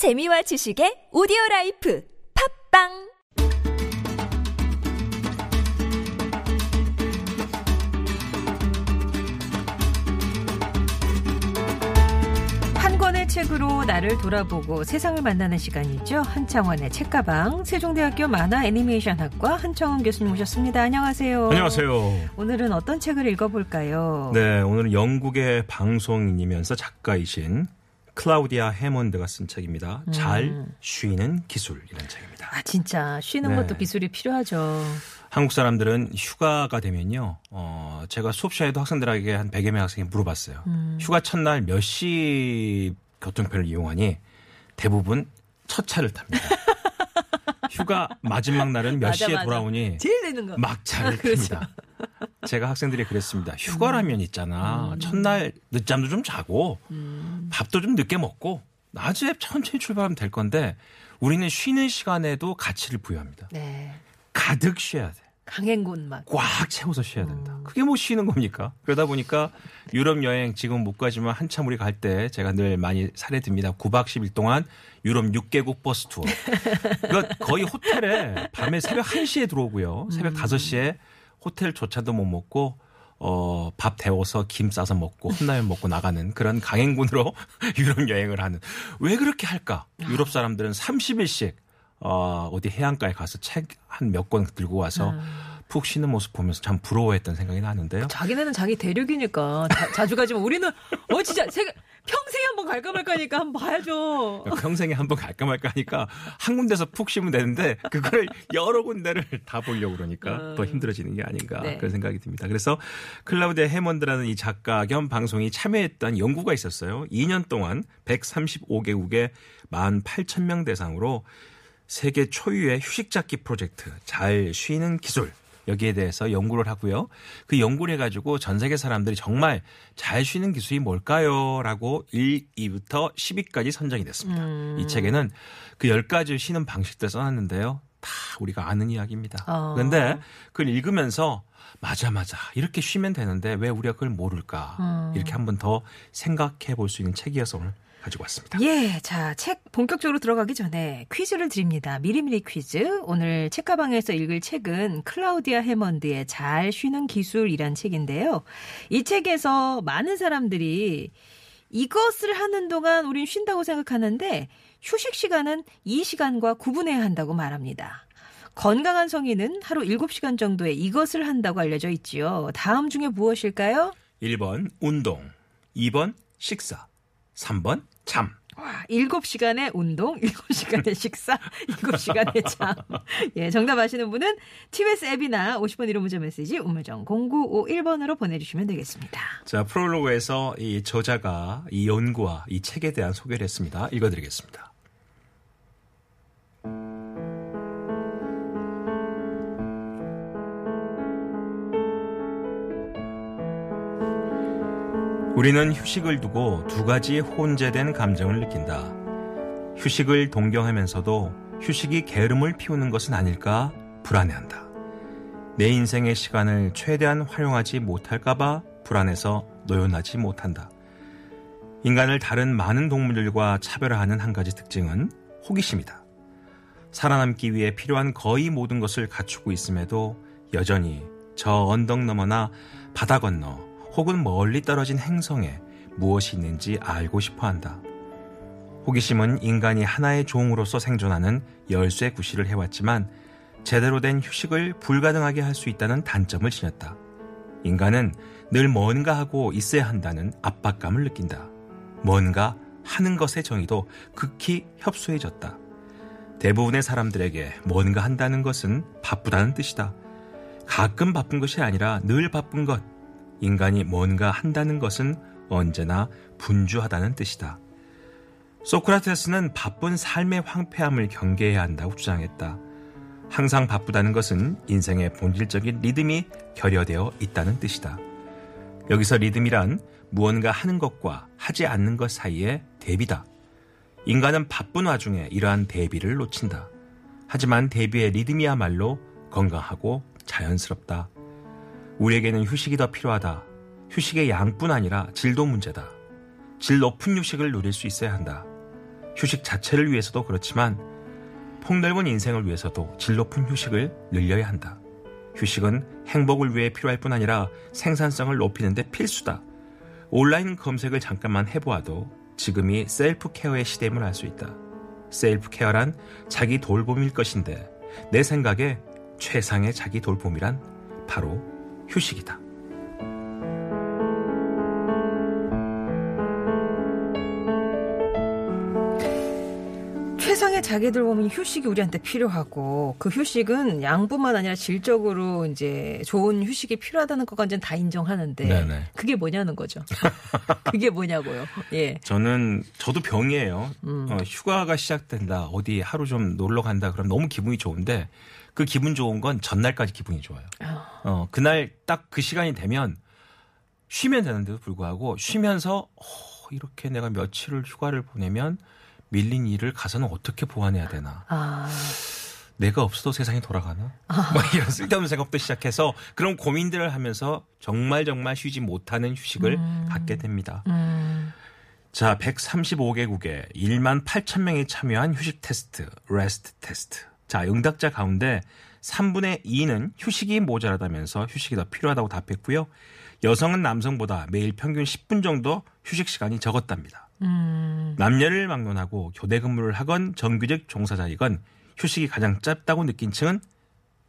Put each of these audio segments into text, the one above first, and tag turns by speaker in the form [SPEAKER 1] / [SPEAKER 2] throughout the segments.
[SPEAKER 1] 재미와 지식의 오디오 라이프 팝빵
[SPEAKER 2] 한 권의 책으로 나를 돌아보고 세상을 만나는 시간이죠. 한창원의 책가방 세종대학교 만화 애니메이션학과 한창원 교수님 오셨습니다. 안녕하세요.
[SPEAKER 3] 안녕하세요.
[SPEAKER 2] 오늘은 어떤 책을 읽어볼까요?
[SPEAKER 3] 네, 오늘은 영국의 방송인이면서 작가이신 클라우디아 해먼드가 쓴 책입니다. 잘 쉬는 기술이라는 책입니다.
[SPEAKER 2] 아 진짜 쉬는
[SPEAKER 3] 네.
[SPEAKER 2] 것도 기술이 필요하죠.
[SPEAKER 3] 한국 사람들은 휴가가 되면요, 어, 제가 수업 시간에도 학생들에게 한 100여 명 학생이 물어봤어요. 휴가 첫날 몇 시 교통편을 이용하니 대부분 첫 차를 탑니다. 휴가 마지막 날은 몇
[SPEAKER 2] 맞아,
[SPEAKER 3] 시에
[SPEAKER 2] 맞아.
[SPEAKER 3] 돌아오니
[SPEAKER 2] 제일 되는 거.
[SPEAKER 3] 막차를
[SPEAKER 2] 그렇죠.
[SPEAKER 3] 탑니다. 제가 학생들이 그랬습니다. 휴가라면 있잖아.
[SPEAKER 2] 음.
[SPEAKER 3] 첫날 늦잠도 좀 자고 밥도 좀 늦게 먹고 낮에 천천히 출발하면 될 건데 우리는 쉬는 시간에도 가치를 부여합니다.
[SPEAKER 2] 네.
[SPEAKER 3] 가득 쉬어야 돼.
[SPEAKER 2] 강행군 맛.
[SPEAKER 3] 꽉 채워서 쉬어야 된다.
[SPEAKER 2] 음.
[SPEAKER 3] 그게 뭐 쉬는 겁니까? 그러다 보니까 유럽 여행 지금 못 가지만 한참 우리 갈 때 제가 늘 많이 사례 듭니다. 9박 10일 동안 유럽 6개국 버스 투어. 그거 거의 호텔에 밤에 새벽 1시에 들어오고요. 새벽 5시에 호텔조차도 못 먹고 어, 밥 데워서 김 싸서 먹고 컵라면 먹고 나가는 그런 강행군으로 유럽 여행을 하는. 왜 그렇게 할까? 유럽 사람들은 30일씩 어, 어디 해안가에 가서 책 한 몇 권 들고 와서 푹 쉬는 모습 보면서 참 부러워했던 생각이 나는데요.
[SPEAKER 2] 자기네는 자기 대륙이니까 자, 주 가지만 우리는 어 진짜 세, 평생에 한 번 갈까 말까니까 한번 봐야죠.
[SPEAKER 3] 평생에 한 번 갈까 말까 하니까 한 군데서 푹 쉬면 되는데 그걸 여러 군데를 다 보려고 그러니까 더 힘들어지는 게 아닌가
[SPEAKER 2] 네.
[SPEAKER 3] 그런 생각이 듭니다. 그래서 클라우디아 해먼드라는 이 작가 겸 방송이 참여했던 연구가 있었어요. 2년 동안 135개국의 18,000명 대상으로 세계 초유의 휴식 잡기 프로젝트 잘 쉬는 기술 여기에 대해서 연구를 하고요. 그 연구를 해가지고 전 세계 사람들이 정말 잘 쉬는 기술이 뭘까요?라고 1, 2부터 10위까지 선정이 됐습니다. 이 책에는 그 10가지 쉬는 방식들 써놨는데요. 다 우리가 아는 이야기입니다.
[SPEAKER 2] 어.
[SPEAKER 3] 그런데 그걸 읽으면서 맞아 맞아 이렇게 쉬면 되는데 왜 우리가 그걸 모를까 이렇게 한번 더 생각해 볼 수 있는 책이어서 오늘 가지고 왔습니다.
[SPEAKER 2] 예, 자, 책 본격적으로 들어가기 전에 퀴즈를 드립니다. 미리미리 퀴즈. 오늘 책가방에서 읽을 책은 클라우디아 해먼드의 잘 쉬는 기술이란 책인데요. 이 책에서 많은 사람들이 이것을 하는 동안 우린 쉰다고 생각하는데 휴식 시간은 이 시간과 구분해야 한다고 말합니다. 건강한 성인은 하루 7시간 정도의 이것을 한다고 알려져 있지요. 다음 중에 무엇일까요?
[SPEAKER 3] 1번 운동, 2번 식사, 3번 잠.
[SPEAKER 2] 와, 7시간의 운동, 7시간의 식사, 7시간의 잠. 예, 정답 아시는 분은 TBS 앱이나 50번 1호 문자 메시지 우물정 0951번으로 보내주시면 되겠습니다.
[SPEAKER 3] 자, 프롤로그에서 이 저자가 이 연구와 이 책에 대한 소개를 했습니다. 읽어드리겠습니다. 우리는 휴식을 두고 두 가지 혼재된 감정을 느낀다. 휴식을 동경하면서도 휴식이 게으름을 피우는 것은 아닐까 불안해한다. 내 인생의 시간을 최대한 활용하지 못할까봐 불안해서 노연하지 못한다. 인간을 다른 많은 동물들과 차별화하는 한 가지 특징은 호기심이다. 살아남기 위해 필요한 거의 모든 것을 갖추고 있음에도 여전히 저 언덕 너머나 바다 건너 혹은 멀리 떨어진 행성에 무엇이 있는지 알고 싶어 한다. 호기심은 인간이 하나의 종으로서 생존하는 열쇠 구실을 해왔지만 제대로 된 휴식을 불가능하게 할 수 있다는 단점을 지녔다. 인간은 늘 뭔가 하고 있어야 한다는 압박감을 느낀다. 뭔가 하는 것의 정의도 극히 협소해졌다. 대부분의 사람들에게 뭔가 한다는 것은 바쁘다는 뜻이다. 가끔 바쁜 것이 아니라 늘 바쁜 것. 인간이 뭔가 한다는 것은 언제나 분주하다는 뜻이다. 소크라테스는 바쁜 삶의 황폐함을 경계해야 한다고 주장했다. 항상 바쁘다는 것은 인생의 본질적인 리듬이 결여되어 있다는 뜻이다. 여기서 리듬이란 무언가 하는 것과 하지 않는 것 사이의 대비다. 인간은 바쁜 와중에 이러한 대비를 놓친다. 하지만 대비의 리듬이야말로 건강하고 자연스럽다. 우리에게는 휴식이 더 필요하다. 휴식의 양뿐 아니라 질도 문제다. 질 높은 휴식을 누릴 수 있어야 한다. 휴식 자체를 위해서도 그렇지만 폭넓은 인생을 위해서도 질 높은 휴식을 늘려야 한다. 휴식은 행복을 위해 필요할 뿐 아니라 생산성을 높이는 데 필수다. 온라인 검색을 잠깐만 해보아도 지금이 self-care의 시대임을 알 수 있다. self-care란 자기 돌봄일 것인데 내 생각에 최상의 자기 돌봄이란 바로 휴식이다.
[SPEAKER 2] 최상의 자기들 보면 휴식이 우리한테 필요하고 그 휴식은 양뿐만 아니라 질적으로 이제 좋은 휴식이 필요하다는 것까지는 다 인정하는데
[SPEAKER 3] 네네.
[SPEAKER 2] 그게 뭐냐는 거죠. 그게 뭐냐고요. 예.
[SPEAKER 3] 저는 저도 병이에요.
[SPEAKER 2] 음.
[SPEAKER 3] 어, 휴가가 시작된다. 어디 하루 좀 놀러 간다. 그럼 너무 기분이 좋은데 그 기분 좋은 건 전날까지 기분이 좋아요.
[SPEAKER 2] 아,
[SPEAKER 3] 어, 그날 딱 그 시간이 되면 쉬면 되는데도 불구하고 쉬면서 어, 이렇게 내가 며칠을 휴가를 보내면 밀린 일을 가서는 어떻게 보완해야 되나.
[SPEAKER 2] 아,
[SPEAKER 3] 내가 없어도 세상이 돌아가나? 뭐 이런 쓸데없는 생각부터 시작해서 그런 고민들을 하면서 정말 정말 쉬지 못하는 휴식을 갖게 됩니다.
[SPEAKER 2] 음,
[SPEAKER 3] 자, 135개국에 1만 8천 명이 참여한 휴식 테스트, rest test. 자, 응답자 가운데 3분의 2는 휴식이 모자라다면서 휴식이 더 필요하다고 답했고요. 여성은 남성보다 매일 평균 10분 정도 휴식 시간이 적었답니다.
[SPEAKER 2] 음,
[SPEAKER 3] 남녀를 막론하고 교대 근무를 하건 정규직 종사자이건 휴식이 가장 짧다고 느낀 층은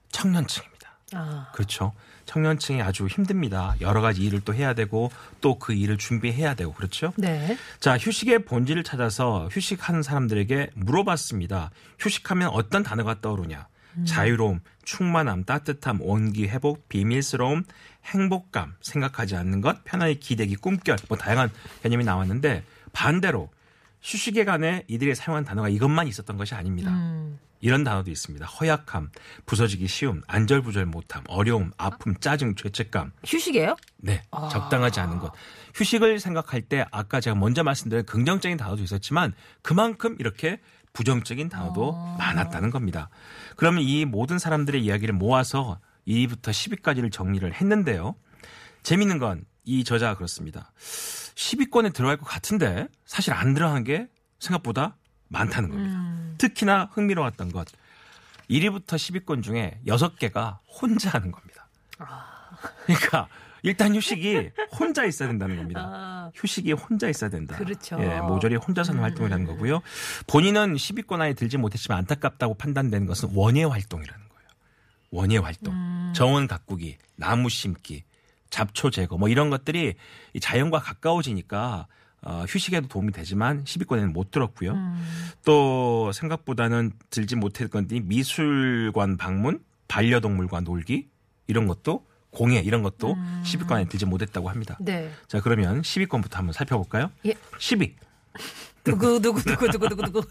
[SPEAKER 3] 청년층입니다.
[SPEAKER 2] 아,
[SPEAKER 3] 그렇죠. 청년층이 아주 힘듭니다. 여러 가지 일을 또 해야 되고 또 그 일을 준비해야 되고 그렇죠.
[SPEAKER 2] 네.
[SPEAKER 3] 자, 휴식의 본질을 찾아서 휴식하는 사람들에게 물어봤습니다. 휴식하면 어떤 단어가 떠오르냐? 자유로움, 충만함, 따뜻함, 온기, 회복, 비밀스러움, 행복감, 생각하지 않는 것, 편안히 기대기, 꿈결, 뭐 다양한 개념이 나왔는데 반대로 휴식에 관해 이들이 사용한 단어가 이것만 있었던 것이 아닙니다.
[SPEAKER 2] 음,
[SPEAKER 3] 이런 단어도 있습니다. 허약함, 부서지기 쉬움, 안절부절 못함, 어려움, 아픔, 짜증, 죄책감.
[SPEAKER 2] 휴식이에요?
[SPEAKER 3] 네,
[SPEAKER 2] 아.
[SPEAKER 3] 적당하지 않은 것. 휴식을 생각할 때 아까 제가 먼저 말씀드린 긍정적인 단어도 있었지만 그만큼 이렇게 부정적인 단어도
[SPEAKER 2] 아.
[SPEAKER 3] 많았다는 겁니다. 그러면 이 모든 사람들의 이야기를 모아서 2위부터 10위까지를 정리를 했는데요. 재밌는 건 이 저자가 그렇습니다. 10위권에 들어갈 것 같은데 사실 안 들어간 게 생각보다 많다는 겁니다.
[SPEAKER 2] 음,
[SPEAKER 3] 특히나 흥미로웠던 것 1위부터 10위권 중에 6개가 혼자 하는 겁니다. 그러니까 일단 휴식이 혼자 있어야 된다는 겁니다.
[SPEAKER 2] 아,
[SPEAKER 3] 휴식이 혼자 있어야 된다.
[SPEAKER 2] 그렇죠.
[SPEAKER 3] 예, 모조리 혼자서 하는 활동이라는 거고요. 본인은 10위권 안에 들지 못했지만 안타깝다고 판단되는 것은 원예 활동이라는 거예요. 원예 활동. 정원 가꾸기, 나무 심기, 잡초 제거 뭐 이런 것들이 이 자연과 가까워지니까 어, 휴식에도 도움이 되지만 10위권에는 못 들었고요. 또 생각보다는 들지 못했던 게 미술관 방문, 반려동물과 놀기 이런 것도 공예 이런 것도 10위권 안에 들지 못했다고 합니다.
[SPEAKER 2] 네.
[SPEAKER 3] 자, 그러면 10위권부터 한번 살펴볼까요?
[SPEAKER 2] 예.
[SPEAKER 3] 10위.
[SPEAKER 2] 누구 누구 누구 누구 누구 누구.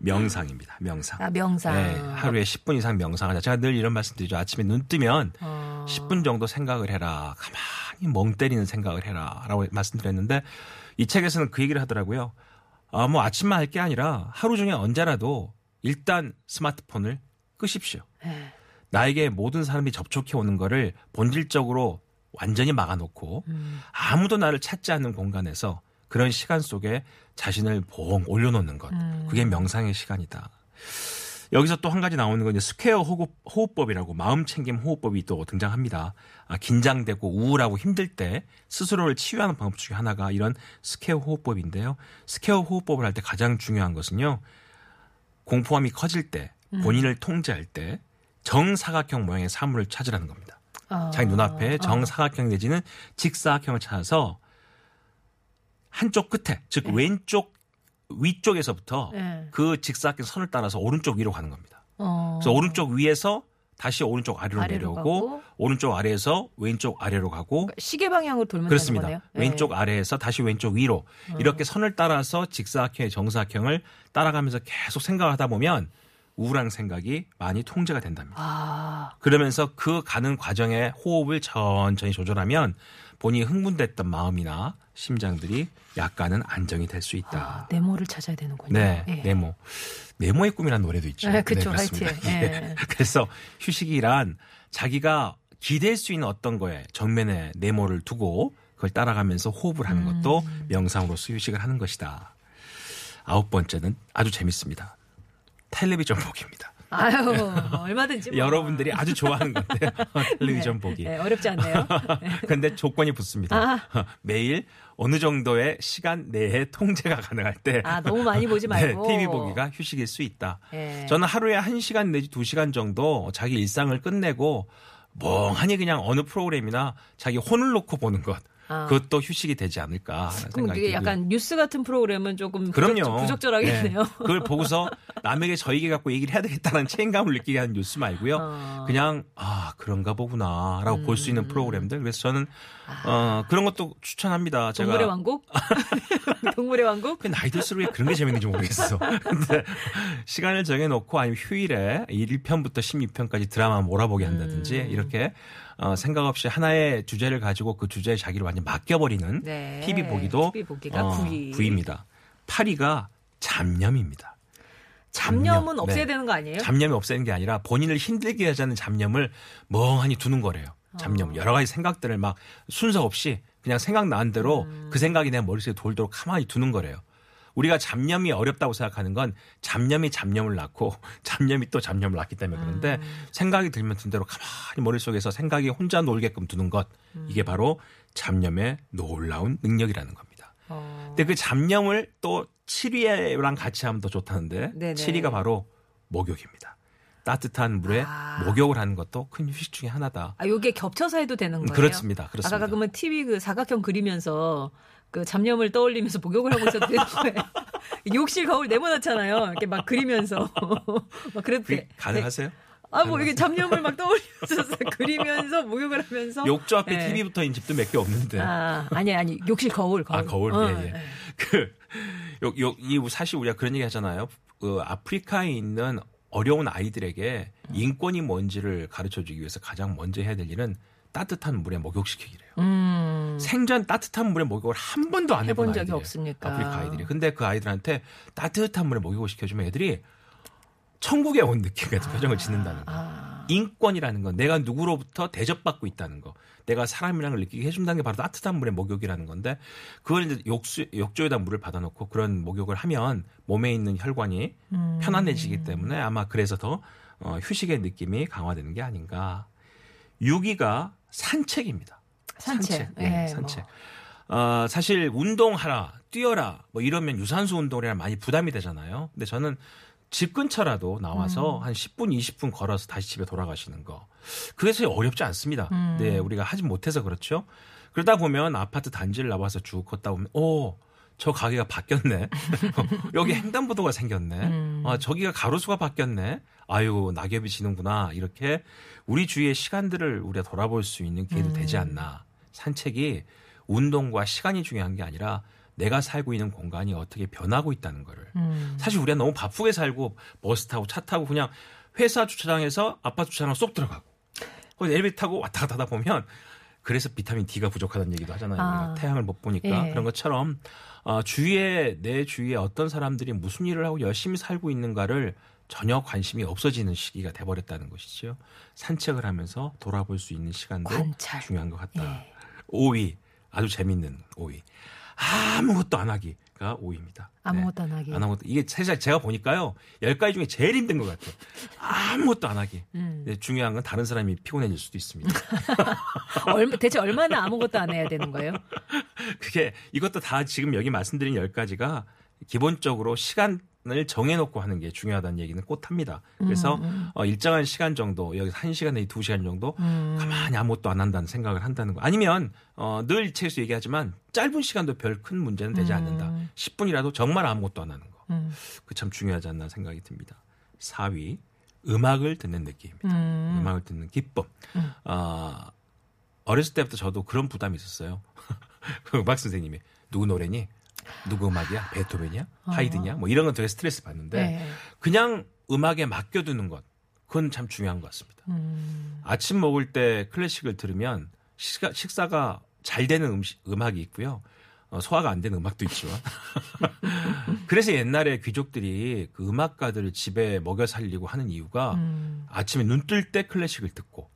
[SPEAKER 3] 명상입니다. 명상.
[SPEAKER 2] 아 명상.
[SPEAKER 3] 네, 하루에 10분 이상 명상하자. 제가 늘 이런 말씀 드리죠. 아침에 눈 뜨면
[SPEAKER 2] 어.
[SPEAKER 3] 10분 정도 생각을 해라. 가만 히 멍 때리는 생각을 해라. 라고 말씀드렸는데 이 책에서는 그 얘기를 하더라고요. 아, 뭐 아침만 할 게 아니라 하루 중에 언제라도 일단 스마트폰을 끄십시오.
[SPEAKER 2] 네.
[SPEAKER 3] 나에게 모든 사람이 접촉해 오는 거를 본질적으로 완전히 막아놓고
[SPEAKER 2] 음.
[SPEAKER 3] 아무도 나를 찾지 않는 공간에서 그런 시간 속에 자신을 봉 올려놓는 것.
[SPEAKER 2] 음.
[SPEAKER 3] 그게 명상의 시간이다. 여기서 또 한 가지 나오는 건 이제 square 호흡, 호흡 법이라고 마음 챙김 호흡법이 또 등장합니다. 아, 긴장되고 우울하고 힘들 때 스스로를 치유하는 방법 중에 하나가 이런 square 호흡법인데요. square 호흡법을 할 때 가장 중요한 것은요. 공포감이 커질 때 본인을 통제할 때 정사각형 모양의 사물을 찾으라는 겁니다.
[SPEAKER 2] 아.
[SPEAKER 3] 자기 눈앞에 정사각형 내지는 직사각형을 찾아서 한쪽 끝에 즉 왼쪽 위쪽에서부터
[SPEAKER 2] 네.
[SPEAKER 3] 그 직사각형 선을 따라서 오른쪽 위로 가는 겁니다.
[SPEAKER 2] 어.
[SPEAKER 3] 그래서 오른쪽 위에서 다시 오른쪽 아래로,
[SPEAKER 2] 아래로
[SPEAKER 3] 내려오고
[SPEAKER 2] 가고.
[SPEAKER 3] 오른쪽 아래에서 왼쪽 아래로 가고
[SPEAKER 2] 시계 방향으로 돌면
[SPEAKER 3] 그렇습니다.
[SPEAKER 2] 네.
[SPEAKER 3] 왼쪽 아래에서 다시 왼쪽 위로 이렇게 선을 따라서 직사각형의 정사각형을 따라가면서 계속 생각하다 보면 우울한 생각이 많이 통제가 된답니다.
[SPEAKER 2] 아.
[SPEAKER 3] 그러면서 그 가는 과정에 호흡을 천천히 조절하면 본인이 흥분됐던 마음이나 심장들이 약간은 안정이 될수
[SPEAKER 2] 아,
[SPEAKER 3] 있다.
[SPEAKER 2] 네모를 찾아야 되는군요.
[SPEAKER 3] 네,
[SPEAKER 2] 예.
[SPEAKER 3] 네모. 네모의 꿈이라는 노래도 있죠.
[SPEAKER 2] 네, 그쵸,
[SPEAKER 3] 그렇습니다.
[SPEAKER 2] 화이트에. 예.
[SPEAKER 3] 그래서 휴식이란 자기가 기댈 수 있는 어떤 거에 정면에 네모를 두고 그걸 따라가면서 호흡을 하는 것도
[SPEAKER 2] 음.
[SPEAKER 3] 명상으로서 휴식을 하는 것이다. 아홉 번째는 아주 재밌습니다. 텔레비전 보기입니다.
[SPEAKER 2] 아유, 얼마든지. 뭐.
[SPEAKER 3] 여러분들이 아주 좋아하는 건데 텔레비전
[SPEAKER 2] 네,
[SPEAKER 3] 보기.
[SPEAKER 2] 네, 어렵지 않네요.
[SPEAKER 3] 근데 조건이 붙습니다.
[SPEAKER 2] 아.
[SPEAKER 3] 매일 어느 정도의 시간 내에 통제가 가능할 때
[SPEAKER 2] 아, 너무 많이 보지 말고.
[SPEAKER 3] 네, TV 보기가 휴식일 수 있다.
[SPEAKER 2] 예.
[SPEAKER 3] 저는 하루에 1시간 내지 2시간 정도 자기 일상을 끝내고 멍하니 그냥 어느 프로그램이나 자기 혼을 놓고 보는 것.
[SPEAKER 2] 아.
[SPEAKER 3] 그것도 휴식이 되지 않을까 생각이 들고요.
[SPEAKER 2] 약간 뉴스 같은 프로그램은 조금
[SPEAKER 3] 그럼요.
[SPEAKER 2] 부적, 절하겠네요
[SPEAKER 3] 네. 그걸 보고서 남에게 저 얘기 갖고 얘기를 해야 되겠다는 책임감을 느끼게 하는 뉴스 말고요.
[SPEAKER 2] 어.
[SPEAKER 3] 그냥 아 그런가 보구나라고 볼수
[SPEAKER 2] 음.
[SPEAKER 3] 있는 프로그램들. 그래서 저는 어, 그런 것도 추천합니다. 제가
[SPEAKER 2] 아. 동물의 왕국? 동물의 왕국?
[SPEAKER 3] 그 나이 들수록 왜 그런 게 재밌는지 모르겠어. 근데 시간을 정해놓고 아니면 휴일에 1편부터 16편까지 드라마 몰아보게 한다든지
[SPEAKER 2] 음.
[SPEAKER 3] 이렇게 어, 생각 없이 하나의 주제를 가지고 그 주제에 자기를 완전 맡겨버리는
[SPEAKER 2] 네.
[SPEAKER 3] TV 보기도
[SPEAKER 2] TV 보기가
[SPEAKER 3] 어,
[SPEAKER 2] 구이.
[SPEAKER 3] 구이입니다. 8위가 잡념입니다.
[SPEAKER 2] 잡념은
[SPEAKER 3] 잡념.
[SPEAKER 2] 없애야
[SPEAKER 3] 네.
[SPEAKER 2] 되는 거 아니에요?
[SPEAKER 3] 잡념이 없애는 게 아니라 본인을 힘들게 하지 않는 잡념을 멍하니 두는 거래요. 잡념.
[SPEAKER 2] 어.
[SPEAKER 3] 여러 가지 생각들을 막 순서 없이 그냥 생각나는 대로
[SPEAKER 2] 음.
[SPEAKER 3] 그 생각이 내 머릿속에 돌도록 가만히 두는 거래요. 우리가 잡념이 어렵다고 생각하는 건 잡념이 잡념을 낳고 잡념이 또 잡념을 낳기 때문에 그런데
[SPEAKER 2] 음.
[SPEAKER 3] 생각이 들면 든 대로 가만히 머릿속에서 생각이 혼자 놀게끔 두는 것
[SPEAKER 2] 음.
[SPEAKER 3] 이게 바로 잡념의 놀라운 능력이라는 겁니다.
[SPEAKER 2] 어.
[SPEAKER 3] 근데 그 잡념을 또 7위랑 같이 하면 더 좋다는데
[SPEAKER 2] 네네.
[SPEAKER 3] 7위가 바로 목욕입니다. 따뜻한 물에
[SPEAKER 2] 아.
[SPEAKER 3] 목욕을 하는 것도 큰 휴식 중에 하나다.
[SPEAKER 2] 아, 요게 겹쳐서 해도 되는 거예요?
[SPEAKER 3] 그렇습니다. 그렇습니다.
[SPEAKER 2] 아까 그러면 TV 그 사각형 그리면서 그 잡념을 떠올리면서 목욕을 하고 거예요. 욕실 거울 네모나잖아요. 이렇게 막 그리면서. 막 돼.
[SPEAKER 3] 가능하세요?
[SPEAKER 2] 아, 뭐 이게 잡념을 막 떠올리면서 그리면서 목욕을 하면서.
[SPEAKER 3] 욕조 앞에
[SPEAKER 2] 네.
[SPEAKER 3] TV 붙어 있는 집도 몇 개 없는데.
[SPEAKER 2] 아, 아니, 아니. 욕실 거울, 거울.
[SPEAKER 3] 아, 거울.
[SPEAKER 2] 어,
[SPEAKER 3] 예, 예. 그, 요, 요, 이 사실 우리가 그런 얘기 하잖아요. 그 아프리카에 있는 어려운 아이들에게 인권이 뭔지를 가르쳐 주기 위해서 가장 먼저 해야 될 일은 따뜻한 물에 목욕시키기래요.
[SPEAKER 2] 음.
[SPEAKER 3] 생전 따뜻한 물에 목욕을 한 번도 안 해본
[SPEAKER 2] 해본 적이
[SPEAKER 3] 아이들이에요.
[SPEAKER 2] 없으니까.
[SPEAKER 3] 아프리카 아이들이. 근데 그 아이들한테 따뜻한 물에 목욕을 시켜주면 애들이 천국에 온 느낌 같은 표정을 짓는다는 거.
[SPEAKER 2] 아.
[SPEAKER 3] 인권이라는 건 내가 누구로부터 대접받고 있다는 거. 내가 사람이라는 걸 느끼게 해준다는 게 바로 따뜻한 물의 목욕이라는 건데 그걸 이제 욕수, 욕조에다 물을 받아놓고 그런 목욕을 하면 몸에 있는 혈관이
[SPEAKER 2] 음.
[SPEAKER 3] 편안해지기 때문에 아마 그래서 더 어, 휴식의 느낌이 강화되는 게 아닌가. 6위가 산책입니다.
[SPEAKER 2] 산책.
[SPEAKER 3] 예,
[SPEAKER 2] 네,
[SPEAKER 3] 산책.
[SPEAKER 2] 뭐.
[SPEAKER 3] 어, 사실 운동하라, 뛰어라, 뭐 이러면 유산소 운동이라 많이 부담이 되잖아요. 근데 저는 집 근처라도 나와서 한 10분, 20분 걸어서 다시 집에 돌아가시는 거. 그래서 어렵지 않습니다.
[SPEAKER 2] 음.
[SPEAKER 3] 네, 우리가 하지 못해서 그렇죠. 그러다 보면 아파트 단지를 나와서 쭉 걷다 보면, 오, 저 가게가 바뀌었네. 여기 횡단보도가 생겼네.
[SPEAKER 2] 음.
[SPEAKER 3] 아, 저기가 가로수가 바뀌었네. 아유, 낙엽이 지는구나. 이렇게 우리 주위의 시간들을 우리가 돌아볼 수 있는 기회도 되지 않나. 산책이 운동과 시간이 중요한 게 아니라 내가 살고 있는 공간이 어떻게 변하고 있다는 거를.
[SPEAKER 2] 음.
[SPEAKER 3] 사실 우리가 너무 바쁘게 살고 버스 타고 차 타고 그냥 회사 주차장에서 아파트 주차장 쏙 들어가고 거기 엘리베이터 타고 왔다 갔다 하다 보면 그래서 비타민 D가 부족하다는 얘기도 하잖아요.
[SPEAKER 2] 아.
[SPEAKER 3] 태양을 못 보니까
[SPEAKER 2] 예.
[SPEAKER 3] 그런 것처럼 어, 주위에 내 주위에 어떤 사람들이 무슨 일을 하고 열심히 살고 있는가를 전혀 관심이 없어지는 시기가 돼버렸다는 것이죠. 산책을 하면서 돌아볼 수 있는 시간도
[SPEAKER 2] 관찰.
[SPEAKER 3] 중요한 것 같다.
[SPEAKER 2] 예.
[SPEAKER 3] 5위 아주 재밌는 5위 아무것도 안 하기 가 5위입니다.
[SPEAKER 2] 아무것도 안 하기.
[SPEAKER 3] 아무것도 이게 사실 제가 보니까요 열 가지 중에 제일 힘든 것 같아요. 아무것도 안 하기.
[SPEAKER 2] 음.
[SPEAKER 3] 중요한 건 다른 사람이 피곤해질 수도 있습니다.
[SPEAKER 2] 얼마, 대체 얼마나 아무것도 안 해야 되는 거예요?
[SPEAKER 3] 그게 이것도 다 지금 여기 말씀드린 열 가지가 기본적으로 시간 을 정해놓고 하는 게 중요하다는 얘기는 꼭 합니다. 그래서 어, 일정한 시간 정도 여기서 한 시간 내지 두 시간 정도 가만히 아무것도 안 한다는 생각을 한다는 거. 아니면 어, 늘 책에서 얘기하지만 짧은 시간도 별 큰 문제는 되지 않는다. 10분이라도 정말 아무것도 안 하는 거.
[SPEAKER 2] 음.
[SPEAKER 3] 그참 중요하지 않나 생각이 듭니다. 4위 음악을 듣는 느낌입니다.
[SPEAKER 2] 음.
[SPEAKER 3] 음악을 듣는 기쁨. 아, 어렸을 때부터 저도 그런 부담이 있었어요. 그 음악 선생님이 누구 노래니? 누구 음악이야? 베토벤이야? 하이든이야? 뭐 이런 건 되게 스트레스 받는데
[SPEAKER 2] 네.
[SPEAKER 3] 그냥 음악에 맡겨두는 것 그건 참 중요한 것 같습니다.
[SPEAKER 2] 음.
[SPEAKER 3] 아침 먹을 때 클래식을 들으면 식사, 식사가 잘 되는 음식, 음악이 있고요. 어, 소화가 안 되는 음악도 있지만. 그래서 옛날에 귀족들이 그 음악가들을 집에 먹여 살리고 하는 이유가
[SPEAKER 2] 음.
[SPEAKER 3] 아침에 눈 뜰 때 클래식을 듣고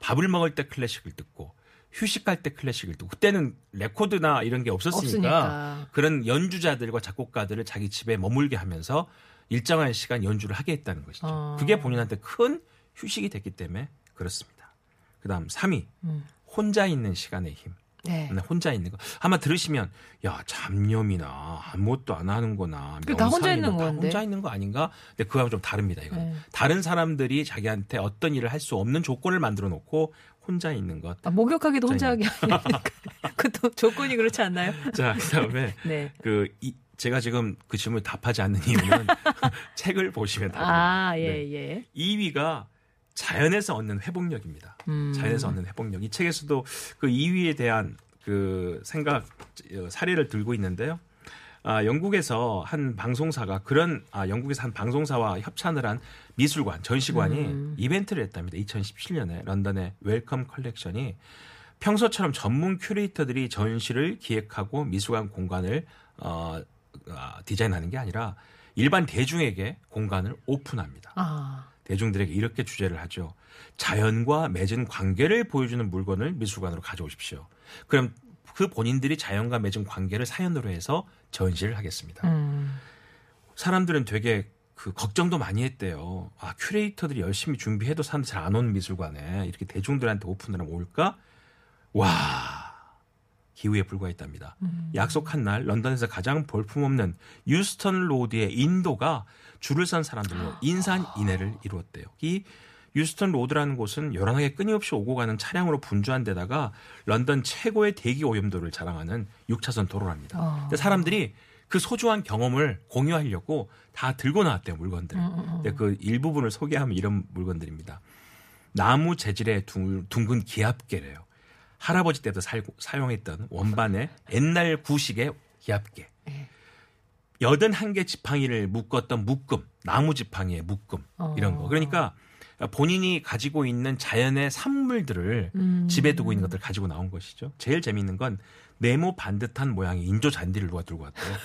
[SPEAKER 3] 밥을 먹을 때 클래식을 듣고 휴식할 때 클래식을 듣고 그때는 레코드나 이런 게 없었으니까
[SPEAKER 2] 없으니까.
[SPEAKER 3] 그런 연주자들과 작곡가들을 자기 집에 머물게 하면서 일정한 시간 연주를 하게 했다는 것이죠.
[SPEAKER 2] 어.
[SPEAKER 3] 그게 본인한테 큰 휴식이 됐기 때문에 그렇습니다. 그다음 3위
[SPEAKER 2] 음.
[SPEAKER 3] 혼자 있는 시간의 힘.
[SPEAKER 2] 네.
[SPEAKER 3] 네, 혼자 있는 거. 아마 들으시면 야 잡념이나 아무것도 안 하는거나
[SPEAKER 2] 다 혼자 있는
[SPEAKER 3] 다
[SPEAKER 2] 건데.
[SPEAKER 3] 혼자 있는 거 아닌가? 근데 그거하고 좀 다릅니다. 이거
[SPEAKER 2] 네.
[SPEAKER 3] 는 다른 사람들이 자기한테 어떤 일을 할 수 없는 조건을 만들어 놓고 혼자 있는 것.
[SPEAKER 2] 아, 목욕하기도 혼자 하기
[SPEAKER 3] 네.
[SPEAKER 2] 아니니까. 그것도 조건이 그렇지 않나요?
[SPEAKER 3] 자 그다음에
[SPEAKER 2] 네.
[SPEAKER 3] 그 이, 제가 지금 그 질문 답하지 않는 이유는 책을 보시면 답니다.
[SPEAKER 2] 아, 예,
[SPEAKER 3] 네.
[SPEAKER 2] 예.
[SPEAKER 3] 2위가 자연에서 얻는 회복력입니다.
[SPEAKER 2] 음.
[SPEAKER 3] 자연에서 얻는 회복력. 이 책에서도 그 2위에 대한 그 생각 어, 사례를 들고 있는데요. 아, 영국에서 한 방송사가 그런 아, 영국에서 한 방송사와 협찬을 한 미술관 전시관이
[SPEAKER 2] 음.
[SPEAKER 3] 이벤트를 했답니다. 2017년에 런던의 웰컴 컬렉션이 평소처럼 전문 큐레이터들이 전시를 기획하고 미술관 공간을 어, 아, 디자인하는 게 아니라 일반 대중에게 공간을 오픈합니다.
[SPEAKER 2] 아.
[SPEAKER 3] 대중들에게 이렇게 주제를 하죠. 자연과 맺은 관계를 보여주는 물건을 미술관으로 가져오십시오. 그럼 그 본인들이 자연과 맺은 관계를 사연으로 해서 전시를 하겠습니다.
[SPEAKER 2] 음.
[SPEAKER 3] 사람들은 되게 그 걱정도 많이 했대요. 아, 큐레이터들이 열심히 준비해도 사람들 잘 안 오는 미술관에 이렇게 대중들한테 오픈을 하면 올까? 와. 기우에 불과했답니다. 약속한 날 런던에서 가장 볼품없는 유스턴 로드의 인도가 줄을 선 사람들로 인산인해를 이루었대요. 이 유스턴 로드라는 곳은 요란하게 끊임없이 오고 가는 차량으로 분주한 데다가 런던 최고의 대기 오염도를 자랑하는 6차선 도로랍니다.
[SPEAKER 2] 어.
[SPEAKER 3] 사람들이 그 소중한 경험을 공유하려고 다 들고 나왔대요, 물건들. 근데 그 일부분을 소개하면 이런 물건들입니다. 나무 재질의 둥, 둥근 기압계래요. 할아버지 때부터 살고, 사용했던 원반의 옛날 구식의 기압계.
[SPEAKER 2] 네.
[SPEAKER 3] 여든 한 개 지팡이를 묶었던 묶음, 나무 지팡이의 묶음 이런 거. 그러니까 본인이 가지고 있는 자연의 산물들을
[SPEAKER 2] 음.
[SPEAKER 3] 집에 두고 있는 것들 을 가지고 나온 것이죠. 제일 재미있는 건 네모 반듯한 모양의 인조 잔디를 누가 들고 왔대요.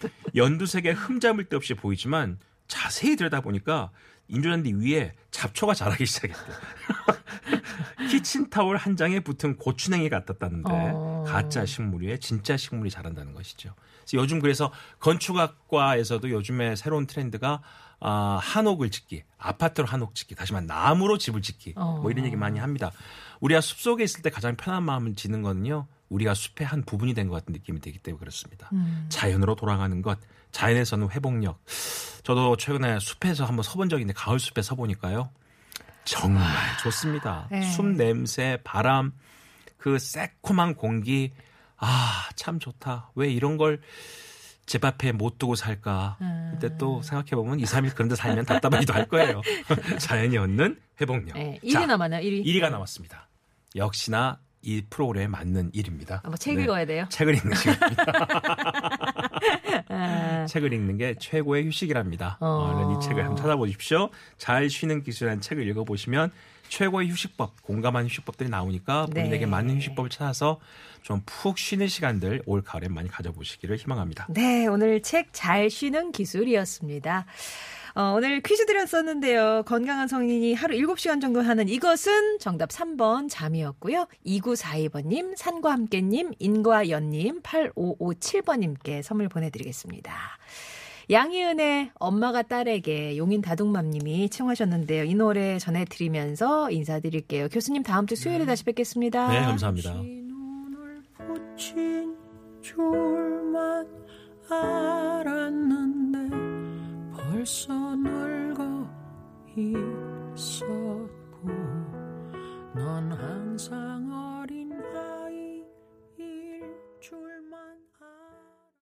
[SPEAKER 3] 연두색의 흠잡을 데 없이 보이지만 자세히 들여다보니까 인조잔디 위에 잡초가 자라기 시작했대요. 키친타월 한 장에 붙은 고추냉이 같았다는데
[SPEAKER 2] 어.
[SPEAKER 3] 가짜 식물 위에 진짜 식물이 자란다는 것이죠. 그래서 요즘 그래서 건축학과에서도 요즘에 새로운 트렌드가 아, 한옥을 짓기, 아파트로 한옥 짓기, 다시 말해 나무로 집을 짓기,
[SPEAKER 2] 어.
[SPEAKER 3] 뭐 이런 얘기 많이 합니다. 우리가 숲 속에 있을 때 가장 편한 마음을 짓는 거는요, 우리가 숲의 한 부분이 된 것 같은 느낌이 들기 때문에 그렇습니다.
[SPEAKER 2] 음.
[SPEAKER 3] 자연으로 돌아가는 것, 자연에서는 회복력. 저도 최근에 숲에서 한번 서본 적이 있는데 가을 숲에 서보니까요, 정말 좋습니다.
[SPEAKER 2] 네.
[SPEAKER 3] 숲 냄새, 바람, 그 새콤한 공기, 아, 참 좋다. 왜 이런 걸 집 앞에 못 두고 살까? 그때 또 생각해보면 2, 3일 그런 데 살면 답답하기도 할 거예요. 자연이 얻는 회복력.
[SPEAKER 2] 네, 1위
[SPEAKER 3] 자,
[SPEAKER 2] 남았나요? 1위.
[SPEAKER 3] 1위가 남았습니다. 역시나 이 프로그램에 맞는 일입니다.
[SPEAKER 2] 아, 뭐책
[SPEAKER 3] 네.
[SPEAKER 2] 읽어야 돼요?
[SPEAKER 3] 책을 읽는 시간입니다.
[SPEAKER 2] 아,
[SPEAKER 3] 책을 읽는 게 최고의 휴식이랍니다.
[SPEAKER 2] 어.
[SPEAKER 3] 얼른 이 책을 한번 찾아보십시오. 잘 쉬는 기술이라는 책을 읽어보시면 최고의 휴식법, 공감하는 휴식법들이 나오니까 본인에게
[SPEAKER 2] 네.
[SPEAKER 3] 맞는 휴식법을 찾아서 좀 푹 쉬는 시간들 올 가을에 많이 가져보시기를 희망합니다.
[SPEAKER 2] 네, 오늘 책 잘 쉬는 기술이었습니다. 어, 오늘 퀴즈 드렸었는데요. 건강한 성인이 하루 7시간 정도 하는 이것은 정답 3번 잠이었고요. 2942번님, 산과 함께님, 인과연님, 8557번님께 선물 보내드리겠습니다. 양희은의 엄마가 딸에게 용인 다둥맘님이 청하셨는데요. 이 노래 전해드리면서 인사드릴게요. 교수님 다음 주 수요일에 다시 뵙겠습니다.
[SPEAKER 3] 네, 감사합니다.
[SPEAKER 4] 눈을 붙인 줄만 알았는데 벌써 늙어 있었고 넌 항상